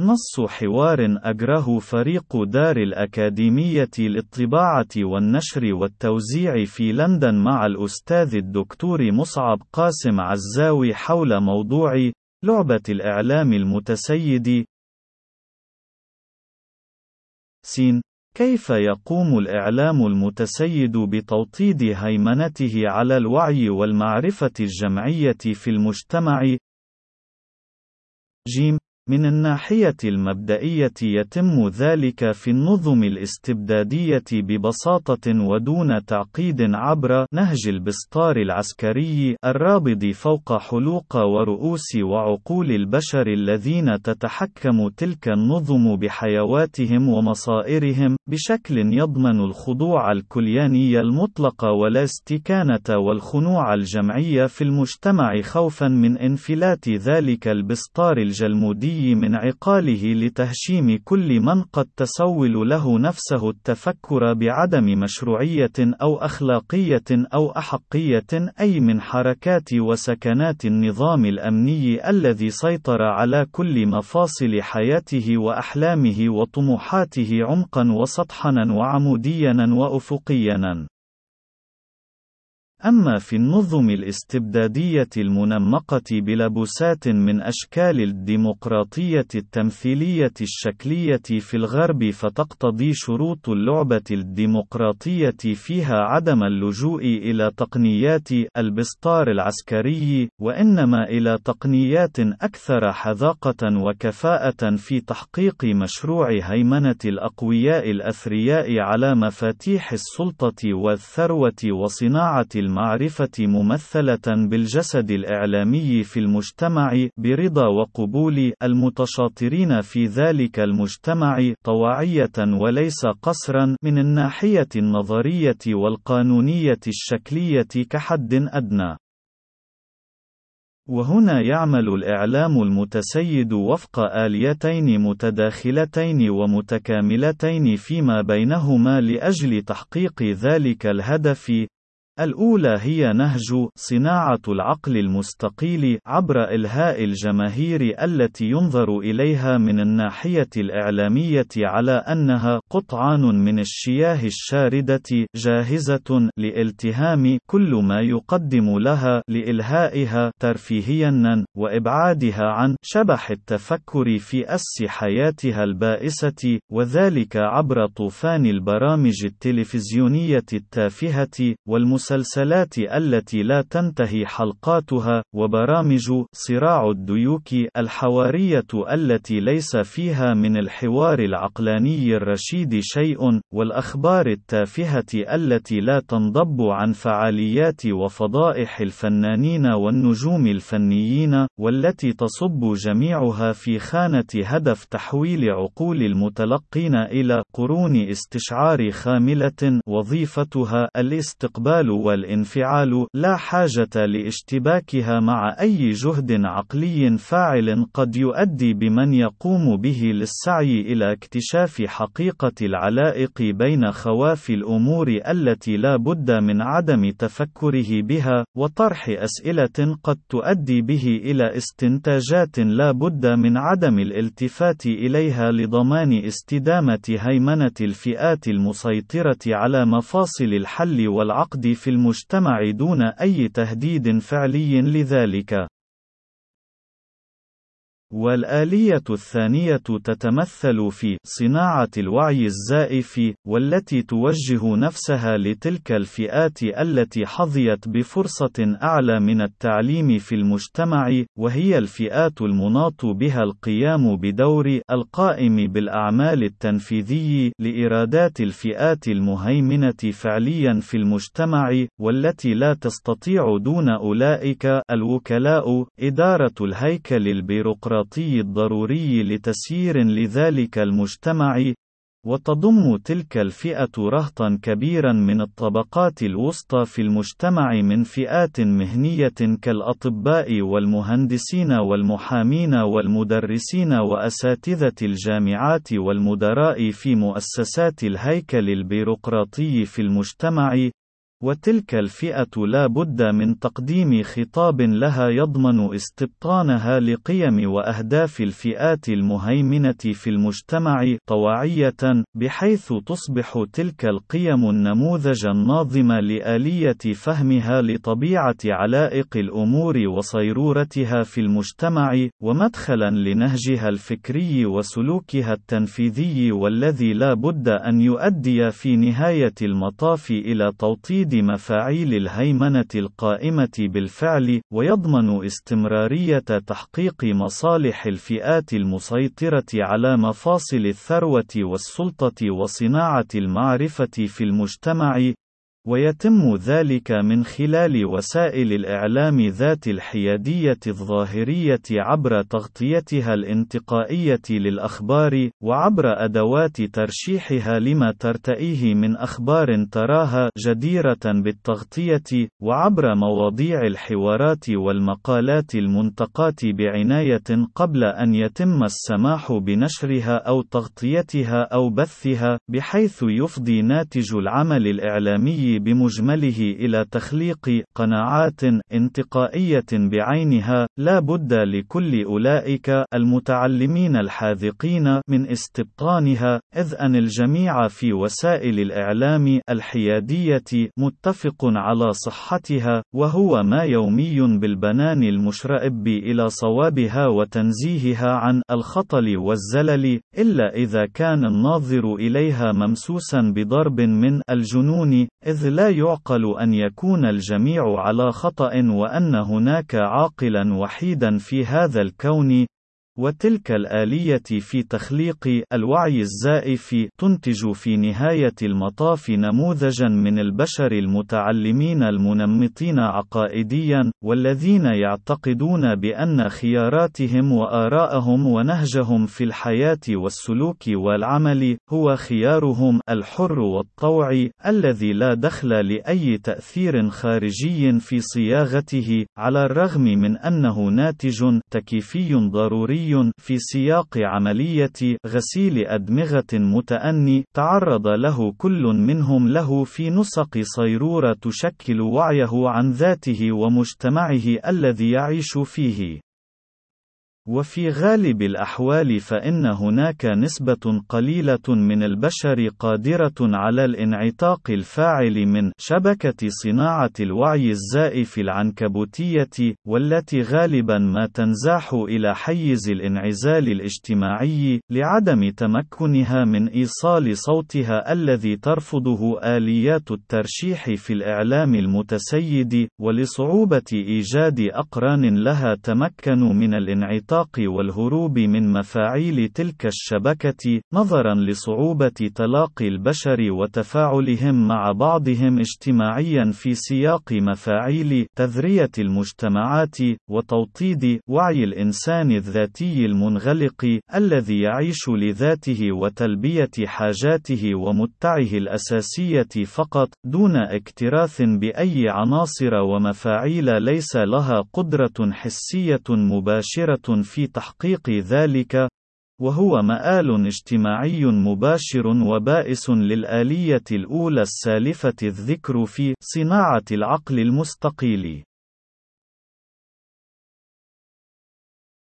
نص حوار أجره فريق دار الأكاديمية للطباعة والنشر والتوزيع في لندن مع الأستاذ الدكتور مصعب قاسم عزاوي حول موضوع لعبة الإعلام المتسيد سين كيف يقوم الإعلام المتسيد بتوطيد هيمنته على الوعي والمعرفة الجمعية في المجتمع؟ جيم من الناحية المبدئية يتم ذلك في النظم الاستبدادية ببساطة ودون تعقيد عبر نهج البسطار العسكري الرابض فوق حلوق ورؤوس وعقول البشر الذين تتحكم تلك النظم بحيواتهم ومصائرهم بشكل يضمن الخضوع الكلياني المطلق ولا استكانة والخنوع الجمعي في المجتمع خوفا من انفلات ذلك البسطار الجلمودي من عقاله لتهشيم كل من قد تسول له نفسه التفكر بعدم مشروعية أو أخلاقية أو أحقية أي من حركات وسكنات النظام الأمني الذي سيطر على كل مفاصل حياته وأحلامه وطموحاته عمقا وسطحنا وعموديا وأفقيا. أما في النظم الاستبدادية المنمقة بلبسات من أشكال الديمقراطية التمثيلية الشكلية في الغرب فتقتضي شروط اللعبة الديمقراطية فيها عدم اللجوء إلى تقنيات البسطار العسكري، وإنما إلى تقنيات أكثر حذاقة وكفاءة في تحقيق مشروع هيمنة الأقوياء الأثرياء على مفاتيح السلطة والثروة وصناعة المعرفة ممثلة بالجسد الإعلامي في المجتمع برضا وقبول المتشاطرين في ذلك المجتمع طواعية وليس قصرا من الناحية النظرية والقانونية الشكلية كحد أدنى. وهنا يعمل الإعلام المتسيد وفق آليتين متداخلتين ومتكاملتين فيما بينهما لأجل تحقيق ذلك الهدف الأولى هي نهج صناعة العقل المستقيل عبر إلهاء الجماهير التي ينظر إليها من الناحية الإعلامية على أنها قطعان من الشياه الشاردة جاهزة لإلتهام كل ما يقدم لها لإلهائها ترفيهيا وإبعادها عن شبح التفكر في أس حياتها البائسة وذلك عبر طوفان البرامج التلفزيونية التافهة والمس المسلسلات التي لا تنتهي حلقاتها وبرامج صراع الديوك الحوارية التي ليس فيها من الحوار العقلاني الرشيد شيء والأخبار التافهة التي لا تنضب عن فعاليات وفضائح الفنانين والنجوم الفنيين والتي تصب جميعها في خانة هدف تحويل عقول المتلقين إلى قرون استشعار خاملة وظيفتها الاستقبال والانفعال لا حاجة لاشتباكها مع أي جهد عقلي فاعل قد يؤدي بمن يقوم به للسعي إلى اكتشاف حقيقة العلائق بين خواف الأمور التي لا بد من عدم تفكره بها وطرح أسئلة قد تؤدي به إلى استنتاجات لا بد من عدم الالتفات إليها لضمان استدامة هيمنة الفئات المسيطرة على مفاصل الحل والعقد في المجتمع دون أي تهديد فعلي لذلك. والآلية الثانية تتمثل في صناعة الوعي الزائف، والتي توجه نفسها لتلك الفئات التي حظيت بفرصة أعلى من التعليم في المجتمع، وهي الفئات المناط بها القيام بدور القائم بالأعمال التنفيذي لإرادات الفئات المهيمنة فعليا في المجتمع، والتي لا تستطيع دون أولئك الوكلاء إدارة الهيكل البيروقراطي. الديمقراطي الضروري لتسيير لذلك المجتمع وتضم تلك الفئة رهطا كبيرا من الطبقات الوسطى في المجتمع من فئات مهنية كالأطباء والمهندسين والمحامين والمدرسين وأساتذة الجامعات والمدراء في مؤسسات الهيكل البيروقراطي في المجتمع. وتلك الفئة لا بد من تقديم خطاب لها يضمن استبطانها لقيم وأهداف الفئات المهيمنة في المجتمع طواعية، بحيث تصبح تلك القيم النموذج الناظم لآلية فهمها لطبيعة علائق الأمور وصيرورتها في المجتمع، ومدخلا لنهجها الفكري وسلوكها التنفيذي والذي لا بد أن يؤدي في نهاية المطاف إلى توطيد تحديد مفاعيل الهيمنة القائمة بالفعل، ويضمن استمرارية تحقيق مصالح الفئات المسيطرة على مفاصل الثروة والسلطة وصناعة المعرفة في المجتمع، ويتم ذلك من خلال وسائل الإعلام ذات الحيادية الظاهرية عبر تغطيتها الانتقائية للأخبار، وعبر أدوات ترشيحها لما ترتئيه من أخبار تراها جديرة بالتغطية، وعبر مواضيع الحوارات والمقالات المنتقاة بعناية قبل أن يتم السماح بنشرها أو تغطيتها أو بثها، بحيث يفضي ناتج العمل الإعلامي بمجمله إلى تخليق قناعات انتقائية بعينها، لا بد لكل أولئك المتعلمين الحاذقين من استبطانها، إذ أن الجميع في وسائل الإعلام الحيادية متفق على صحتها، وهو ما يومي بالبنان المشرئب إلى صوابها وتنزيهها عن الخطل والزلل، إلا إذا كان الناظر إليها ممسوسا بضرب من الجنون، إذ لا يعقل أن يكون الجميع على خطأ وأن هناك عاقلا وحيدا في هذا الكون وتلك الآلية في تخليق الوعي الزائف تنتج في نهاية المطاف نموذجا من البشر المتعلمين المنمطين عقائديا والذين يعتقدون بأن خياراتهم وآراءهم ونهجهم في الحياة والسلوك والعمل هو خيارهم الحر والطوعي الذي لا دخل لأي تأثير خارجي في صياغته على الرغم من أنه ناتج تكيفي ضروري في سياق عملية غسيل أدمغة متأني تعرض له كل منهم له في نسق صيرورة تشكل وعيه عن ذاته ومجتمعه الذي يعيش فيه. وفي غالب الأحوال فإن هناك نسبة قليلة من البشر قادرة على الانعتاق الفاعل من شبكة صناعة الوعي الزائف العنكبوتية، والتي غالبا ما تنزاح إلى حيز الانعزال الاجتماعي، لعدم تمكنها من إيصال صوتها الذي ترفضه آليات الترشيح في الإعلام المتسيد، ولصعوبة إيجاد أقران لها تمكنوا من الانعتاق الانطلاق والهروب من مفاعيل تلك الشبكة، نظرا لصعوبة تلاقي البشر وتفاعلهم مع بعضهم اجتماعيا في سياق مفاعيل تذرية المجتمعات، وتوطيد وعي الإنسان الذاتي المنغلق، الذي يعيش لذاته وتلبية حاجاته ومتعه الأساسية فقط، دون اكتراث بأي عناصر ومفاعيل ليس لها قدرة حسية مباشرة في تحقيق ذلك وهو مآل اجتماعي مباشر وبائس للآلية الأولى السالفة الذكر في صناعة العقل المستقيل.